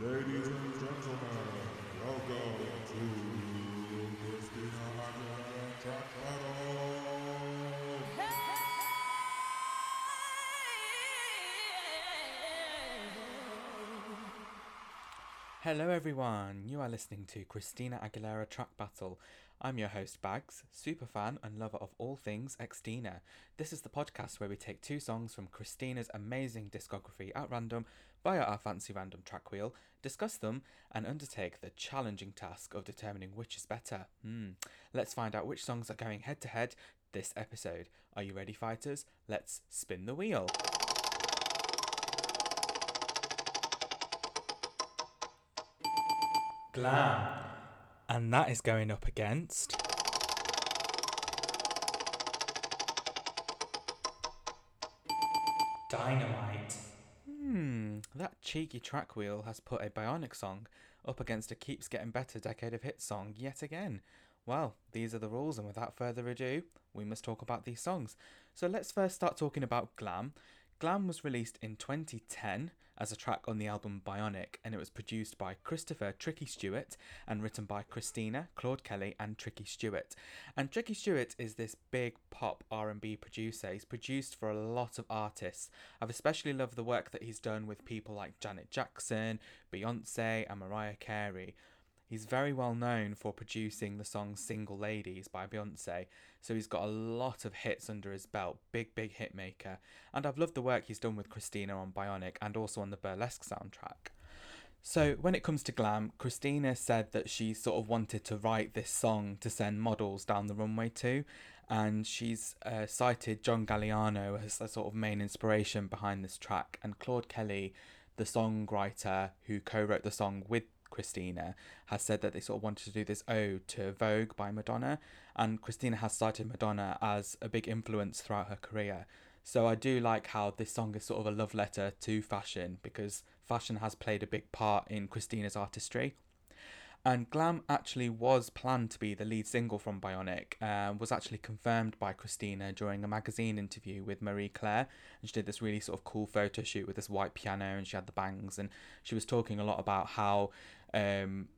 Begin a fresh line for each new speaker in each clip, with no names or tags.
Ladies and gentlemen, welcome to Christina Aguilera Track Battle.
Hello, everyone. You are listening to Christina Aguilera Track Battle. I'm your host, Bags, super fan and lover of all things Xtina. This is the podcast where we take two songs from Christina's amazing discography at random via our fancy random track wheel, discuss them, and undertake the challenging task of determining which is better. Hmm. Let's find out which songs are going head to head this episode. Are you ready, fighters? Let's spin the wheel. Glam. And that is going up against. Dynamite. That cheeky track wheel has put a Bionic song up against a Keeps Getting Better Decade of Hits song yet again. Well, these are the rules, and without further ado, we must talk about these songs. So let's first start talking about Glam. Glam was released in 2010 as a track on the album Bionic, and it was produced by Christopher Tricky Stewart and written by Christina, Claude Kelly, and Tricky Stewart. And Tricky Stewart is this big pop R&B producer. He's produced for a lot of artists. I've especially loved the work that he's done with people like Janet Jackson, Beyonce, and Mariah Carey. He's very well known for producing the song Single Ladies by Beyonce, so he's got a lot of hits under his belt, big, big hit maker. And I've loved the work he's done with Christina on Bionic and also on the Burlesque soundtrack. So, when it comes to glam, Christina said that she sort of wanted to write this song to send models down the runway to, and she's uh, cited John Galliano as a sort of main inspiration behind this track, and Claude Kelly, the songwriter who co wrote the song with Christina, has said that they sort of wanted to do this ode to Vogue by Madonna, and Christina has cited Madonna as a big influence throughout her career. So I do like how this song is sort of a love letter to fashion because fashion has played a big part in Christina's artistry. And Glam actually was planned to be the lead single from Bionic, uh, was actually confirmed by Christina during a magazine interview with Marie Claire. And she did this really sort of cool photo shoot with this white piano and she had the bangs. And she was talking a lot about how um,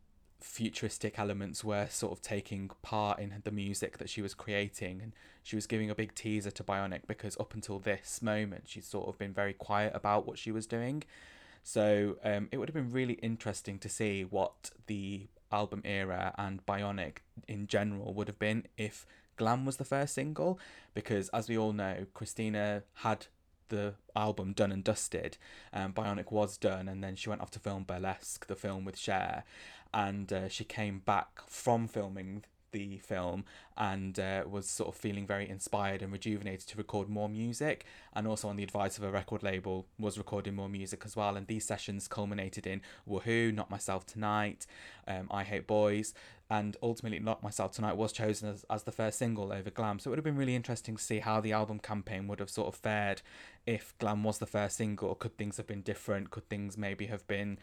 futuristic elements were sort of taking part in the music that she was creating and she was giving a big teaser to Bionic because up until this moment she's sort of been very quiet about what she was doing. So um, it would have been really interesting to see what the album era and Bionic in general would have been if Glam was the first single because as we all know Christina had the album done and dusted. Um, Bionic was done, and then she went off to film Burlesque, the film with Cher, and uh, she came back from filming the film and uh, was sort of feeling very inspired and rejuvenated to record more music. And also on the advice of a record label was recording more music as well. And these sessions culminated in woohoo not myself tonight um, i hate boys. And ultimately not myself tonight was chosen as, as the first single over glam. So it would have been really interesting to see how the album campaign would have sort of fared if glam was the first single. Could things have been different? Could things maybe have been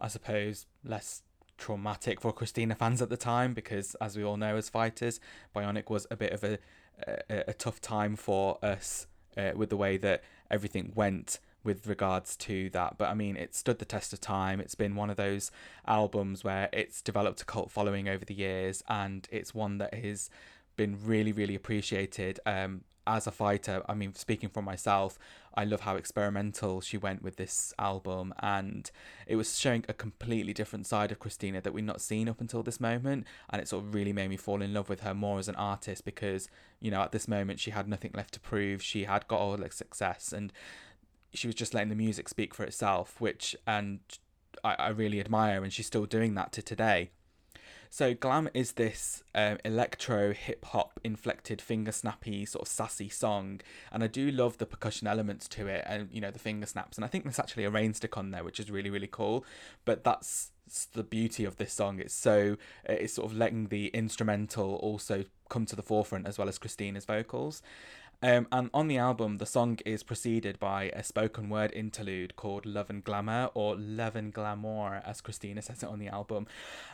i suppose less traumatic for Christina fans at the time because, as we all know, as fighters, Bionic was a bit of a a, a tough time for us uh, with the way that everything went with regards to that. But I mean, it stood the test of time. It's been one of those albums where it's developed a cult following over the years, and it's one that has been really, really appreciated. Um, as a fighter, I mean, speaking for myself, I love how experimental she went with this album, and it was showing a completely different side of Christina that we'd not seen up until this moment, and it sort of really made me fall in love with her more as an artist because, you know, at this moment she had nothing left to prove. She had got all the success, and she was just letting the music speak for itself, which and I, I really admire, and she's still doing that to today. So Glam is this um, electro hip hop inflected finger snappy sort of sassy song, and I do love the percussion elements to it, and you know the finger snaps, and I think there's actually a rain stick on there, which is really really cool. But that's the beauty of this song. It's so it's sort of letting the instrumental also come to the forefront as well as Christina's vocals. Um, and on the album, the song is preceded by a spoken word interlude called Love and Glamour, or Love and Glamour, as Christina says it on the album.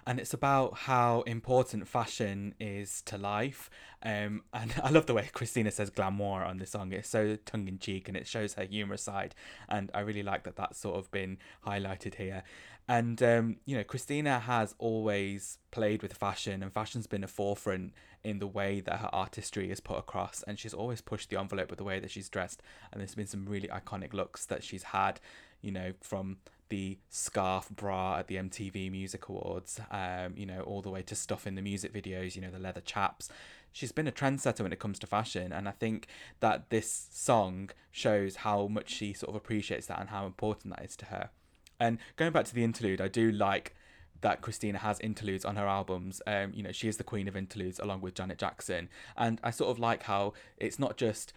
And it's about how important fashion is to life. Um, and I love the way Christina says glamour on the song. It's so tongue in cheek and it shows her humorous side. And I really like that that's sort of been highlighted here. And, um, you know, Christina has always played with fashion, and fashion's been a forefront in the way that her artistry is put across. And she's always pushed the envelope with the way that she's dressed. And there's been some really iconic looks that she's had, you know, from the scarf bra at the MTV Music Awards, um, you know, all the way to stuff in the music videos, you know, the leather chaps. She's been a trendsetter when it comes to fashion, and I think that this song shows how much she sort of appreciates that and how important that is to her. And going back to the interlude, I do like that Christina has interludes on her albums. Um, you know, she is the queen of interludes along with Janet Jackson, and I sort of like how it's not just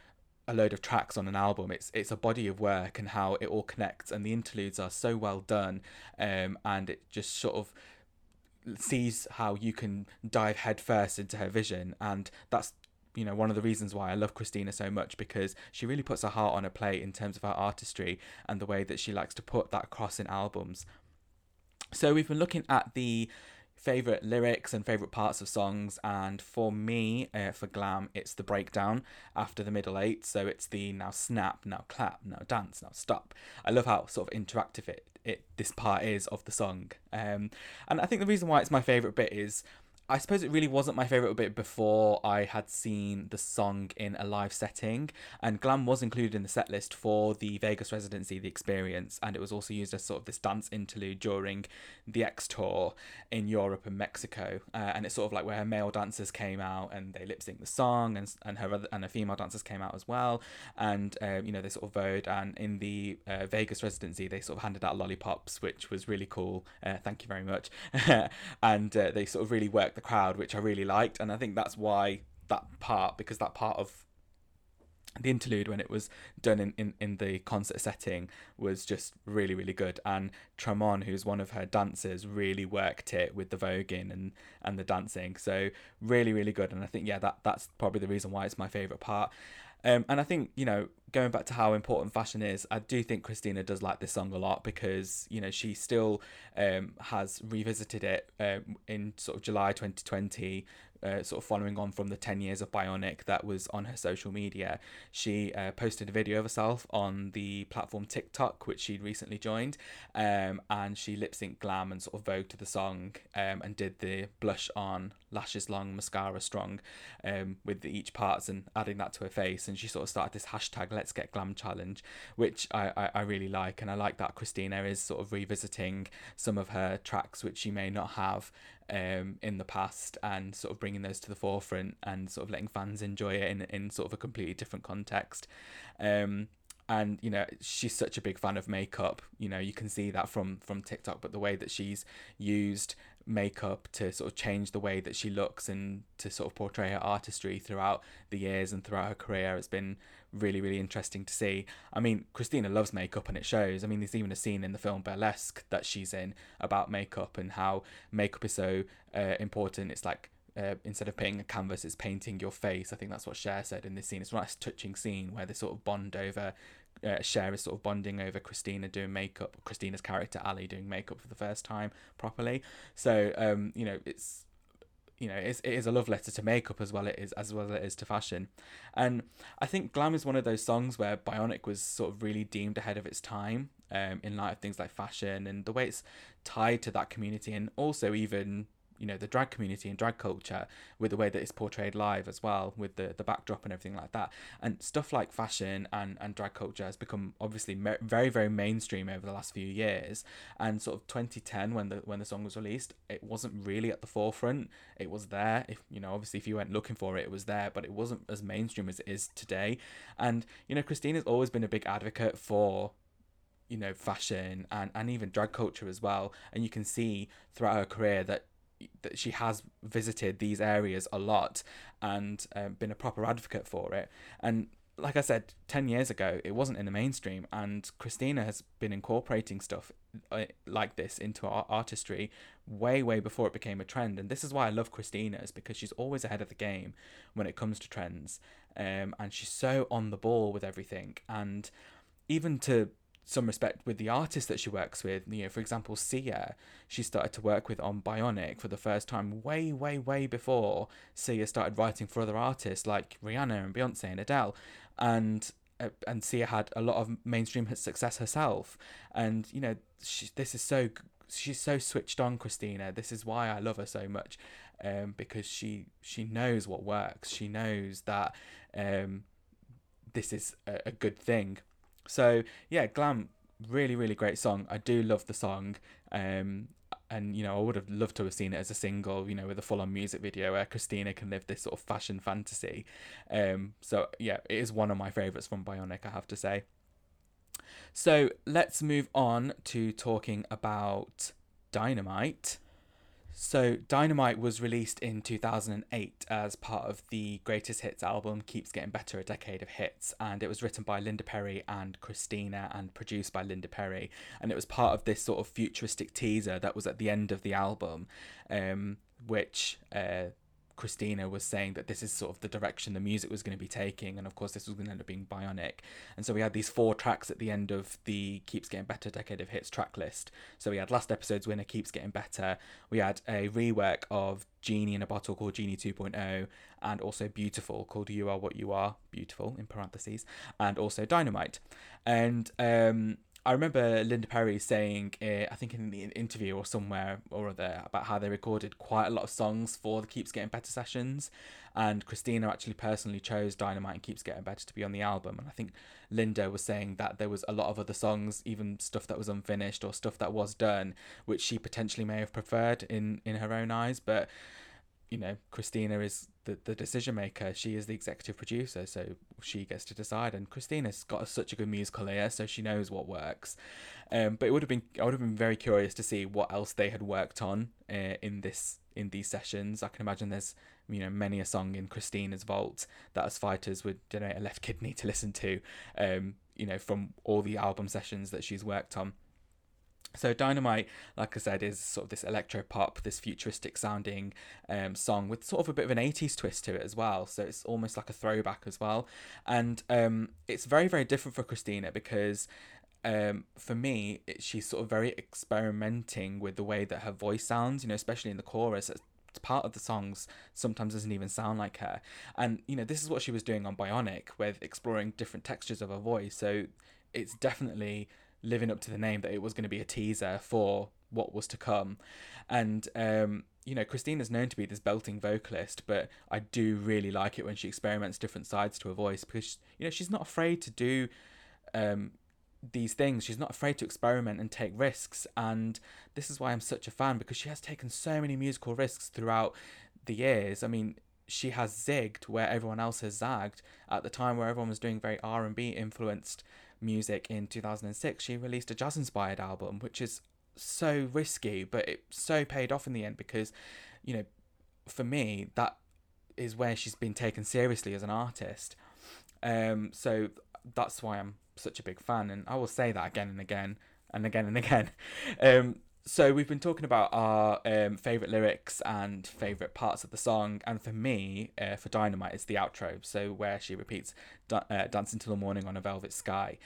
a load of tracks on an album. It's it's a body of work and how it all connects, and the interludes are so well done, um, and it just sort of sees how you can dive headfirst into her vision, and that's you know one of the reasons why I love Christina so much because she really puts her heart on her plate in terms of her artistry and the way that she likes to put that across in albums. So we've been looking at the favorite lyrics and favorite parts of songs and for me uh, for glam it's the breakdown after the middle eight. So it's the now snap now clap now dance now stop. I love how sort of interactive it, it this part is of the song. Um and i think the reason why it's my favorite bit is I suppose it really wasn't my favourite bit before I had seen the song in a live setting, and Glam was included in the set list for the Vegas residency, the experience, and it was also used as sort of this dance interlude during the X tour in Europe and Mexico, uh, and it's sort of like where her male dancers came out and they lip sync the song, and and her other, and her female dancers came out as well, and uh, you know they sort of voted, and in the uh, Vegas residency they sort of handed out lollipops, which was really cool. Uh, thank you very much, and uh, they sort of really worked the crowd, which I really liked, and I think that's why that part because that part of the interlude when it was done in, in, in the concert setting was just really really good. And Tramon who's one of her dancers really worked it with the voguing and and the dancing. So really really good. And I think yeah that that's probably the reason why it's my favorite part um, and I think you know going back to how important fashion is, I do think Christina does like this song a lot because you know she still um, has revisited it um, in sort of July 2020 uh, sort of following on from the 10 years of Bionic that was on her social media, she uh, posted a video of herself on the platform TikTok, which she'd recently joined, um, and she lip synced glam and sort of vogue to the song um, and did the blush on, lashes long, mascara strong um, with the, each parts and adding that to her face. And she sort of started this hashtag Let's Get Glam challenge, which I, I, I really like. And I like that Christina is sort of revisiting some of her tracks, which she may not have um, in the past and sort of bringing those to the forefront and sort of letting fans enjoy it in, in sort of a completely different context. Um, and you know she's such a big fan of makeup you know you can see that from from tiktok but the way that she's used makeup to sort of change the way that she looks and to sort of portray her artistry throughout the years and throughout her career it's been really really interesting to see i mean christina loves makeup and it shows i mean there's even a scene in the film burlesque that she's in about makeup and how makeup is so uh, important it's like uh, instead of painting a canvas, it's painting your face. I think that's what Cher said in this scene. It's a nice touching scene where they sort of bond over. Uh, is sort of bonding over Christina doing makeup, Christina's character Ali doing makeup for the first time properly. So um, you know, it's you know it's, it is a love letter to makeup as well it is as well as it is to fashion and i think glam is one of those songs where bionic was sort of really deemed ahead of its time um, in light of things like fashion and the way it's tied to that community and also even you know the drag community and drag culture with the way that it's portrayed live as well with the the backdrop and everything like that. And stuff like fashion and and drag culture has become obviously very very mainstream over the last few years. And sort of 2010 when the when the song was released it wasn't really at the forefront. It was there. If you know obviously if you went looking for it it was there but it wasn't as mainstream as it is today. And you know Christina's always been a big advocate for you know fashion and and even drag culture as well. And you can see throughout her career that that she has visited these areas a lot and um, been a proper advocate for it. And like I said, 10 years ago, it wasn't in the mainstream, and Christina has been incorporating stuff uh, like this into our artistry way, way before it became a trend. And this is why I love Christina, is because she's always ahead of the game when it comes to trends. um, and she's so on the ball with everything. And even to some respect with the artist that she works with, you know, for example, Sia, she started to work with on Bionic for the first time way, way, way before Sia started writing for other artists like Rihanna and Beyonce and Adele. And uh, and Sia had a lot of mainstream success herself. And you know, she, this is so she's so switched on, Christina. This is why I love her so much, um, because she she knows what works. She knows that um, this is a, a good thing. So yeah, Glam, really really great song. I do love the song. Um, and you know I would have loved to have seen it as a single, you know, with a full-on music video where Christina can live this sort of fashion fantasy. Um, so yeah, it is one of my favourites from Bionic, I have to say. So let's move on to talking about Dynamite. So, Dynamite was released in 2008 as part of the Greatest Hits album Keeps Getting Better A Decade of Hits, and it was written by Linda Perry and Christina and produced by Linda Perry. And it was part of this sort of futuristic teaser that was at the end of the album, um, which uh, Christina was saying that this is sort of the direction the music was going to be taking, and of course, this was going to end up being bionic. And so we had these four tracks at the end of the Keeps Getting Better Decade of Hits track list. So we had last episode's winner, Keeps Getting Better. We had a rework of Genie in a Bottle called Genie 2.0, and also Beautiful called You Are What You Are, Beautiful in parentheses, and also Dynamite. And um, I remember Linda Perry saying, uh, I think in the interview or somewhere or other, about how they recorded quite a lot of songs for the Keeps Getting Better sessions. And Christina actually personally chose Dynamite and Keeps Getting Better to be on the album. And I think Linda was saying that there was a lot of other songs, even stuff that was unfinished or stuff that was done, which she potentially may have preferred in, in her own eyes. But you know, Christina is the, the decision maker. She is the executive producer, so she gets to decide. And Christina's got such a good musical ear, so she knows what works. Um, but it would have been I would have been very curious to see what else they had worked on uh, in this in these sessions. I can imagine there's you know many a song in Christina's vault that as fighters would donate a left kidney to listen to. Um, you know from all the album sessions that she's worked on. So Dynamite, like I said, is sort of this electro pop, this futuristic sounding um, song with sort of a bit of an 80s twist to it as well. So it's almost like a throwback as well. And um, it's very, very different for Christina because um, for me, it, she's sort of very experimenting with the way that her voice sounds, you know, especially in the chorus. Part of the songs sometimes doesn't even sound like her. And, you know, this is what she was doing on Bionic with exploring different textures of her voice. So it's definitely living up to the name that it was going to be a teaser for what was to come. And um, you know, Christina's known to be this belting vocalist, but I do really like it when she experiments different sides to her voice because you know she's not afraid to do um, these things. She's not afraid to experiment and take risks, and this is why I'm such a fan because she has taken so many musical risks throughout the years. I mean, she has zigged where everyone else has zagged at the time where everyone was doing very R and B influenced music in 2006, she released a jazz inspired album, which is so risky, but it so paid off in the end because, you know, for me, that is where she's been taken seriously as an artist. Um, so that's why I'm such a big fan, and I will say that again and again and again and again. Um, so we've been talking about our um, favorite lyrics and favorite parts of the song, and for me, uh, for Dynamite, it's the outro. So where she repeats uh, "Dancing till the morning on a velvet sky."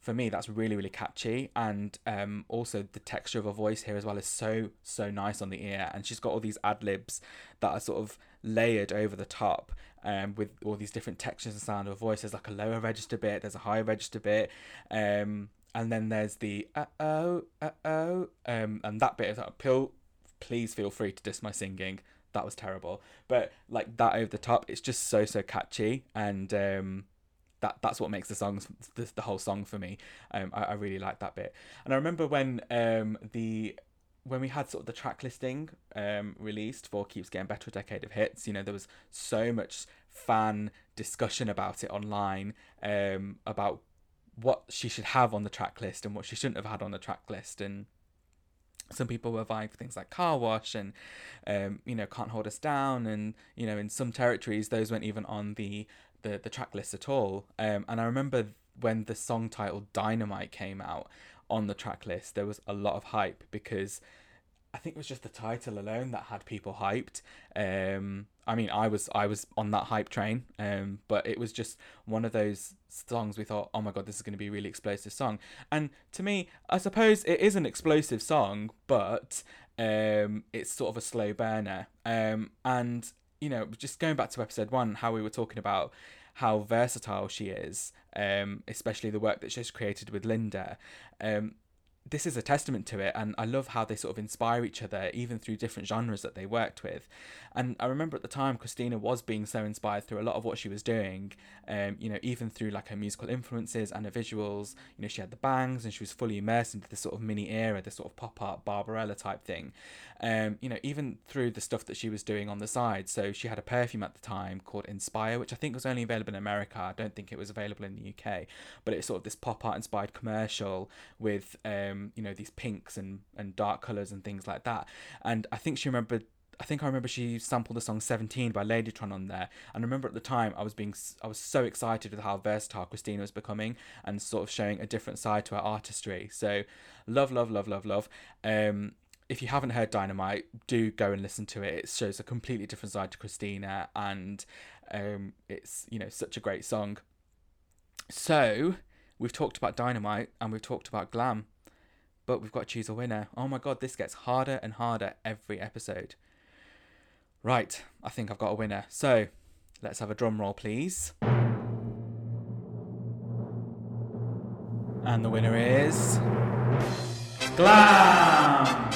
For me, that's really really catchy, and um, also the texture of her voice here as well is so so nice on the ear, and she's got all these ad libs that are sort of layered over the top. Um, with all these different textures and sound of her voice, there's like a lower register bit, there's a higher register bit, um, and then there's the uh oh, uh oh, um, and that bit is like, Pill, please feel free to diss my singing. That was terrible, but like that over the top, it's just so so catchy, and um, that that's what makes the songs the, the whole song for me. Um, I, I really like that bit, and I remember when um the when we had sort of the track listing um released for keeps getting better a decade of hits you know there was so much fan discussion about it online um about what she should have on the track list and what she shouldn't have had on the track list. And some people were vying for things like car wash and um, you know can't hold us down. And you know in some territories those weren't even on the the, the track list at all. Um, and i remember when the song titled dynamite came out on the track list there was a lot of hype because i think it was just the title alone that had people hyped. Um, I mean, I was I was on that hype train, um, but it was just one of those songs we thought, oh my god, this is going to be a really explosive song. And to me, I suppose it is an explosive song, but um, it's sort of a slow burner. Um, and you know, just going back to episode one, how we were talking about how versatile she is, um, especially the work that she's created with Linda. Um, this is a testament to it and i love how they sort of inspire each other even through different genres that they worked with. And i remember at the time christina was being so inspired through a lot of what she was doing um, you know even through like her musical influences and her visuals. You know she had the bangs and she was fully immersed into this sort of mini era this sort of pop art barbarella type thing. Um, you know even through the stuff that she was doing on the side. So she had a perfume at the time called inspire which i think was only available in america. I don't think it was available in the uk but it's sort of this pop art inspired commercial with um, um, you know these pinks and and dark colors and things like that. And I think she remembered. I think I remember she sampled the song 17 by Ladytron on there. And I remember at the time I was being I was so excited with how versatile Christina was becoming and sort of showing a different side to her artistry. So love, love, love, love, love. Um, if you haven't heard Dynamite, do go and listen to it. It shows a completely different side to Christina and um, it's, you know, such a great song. So, we've talked about Dynamite and we've talked about Glam but we've got to choose a winner. Oh my god, this gets harder and harder every episode. Right, I think I've got a winner. So, let's have a drum roll, please. And the winner is. Glam!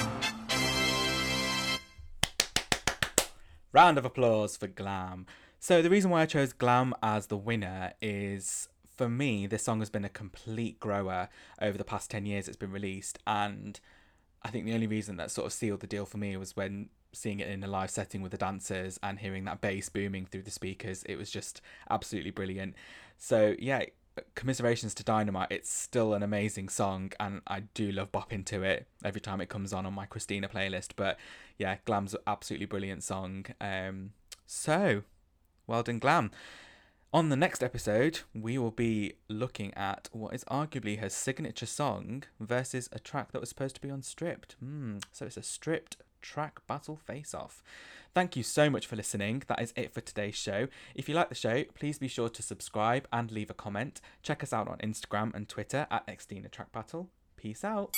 Round of applause for Glam. So, the reason why I chose Glam as the winner is for me, this song has been a complete grower over the past 10 years it's been released. And I think the only reason that sort of sealed the deal for me was when seeing it in a live setting with the dancers and hearing that bass booming through the speakers. It was just absolutely brilliant. So, yeah, commiserations to Dynamite. It's still an amazing song, and I do love bopping to it every time it comes on on my Christina playlist. But yeah, Glam's absolutely brilliant song. Um, so, well done, Glam. On the next episode, we will be looking at what is arguably her signature song versus a track that was supposed to be on Stripped. Mm, so it's a stripped track battle face off. Thank you so much for listening. That is it for today's show. If you like the show, please be sure to subscribe and leave a comment. Check us out on Instagram and Twitter at Xtina Track Battle. Peace out.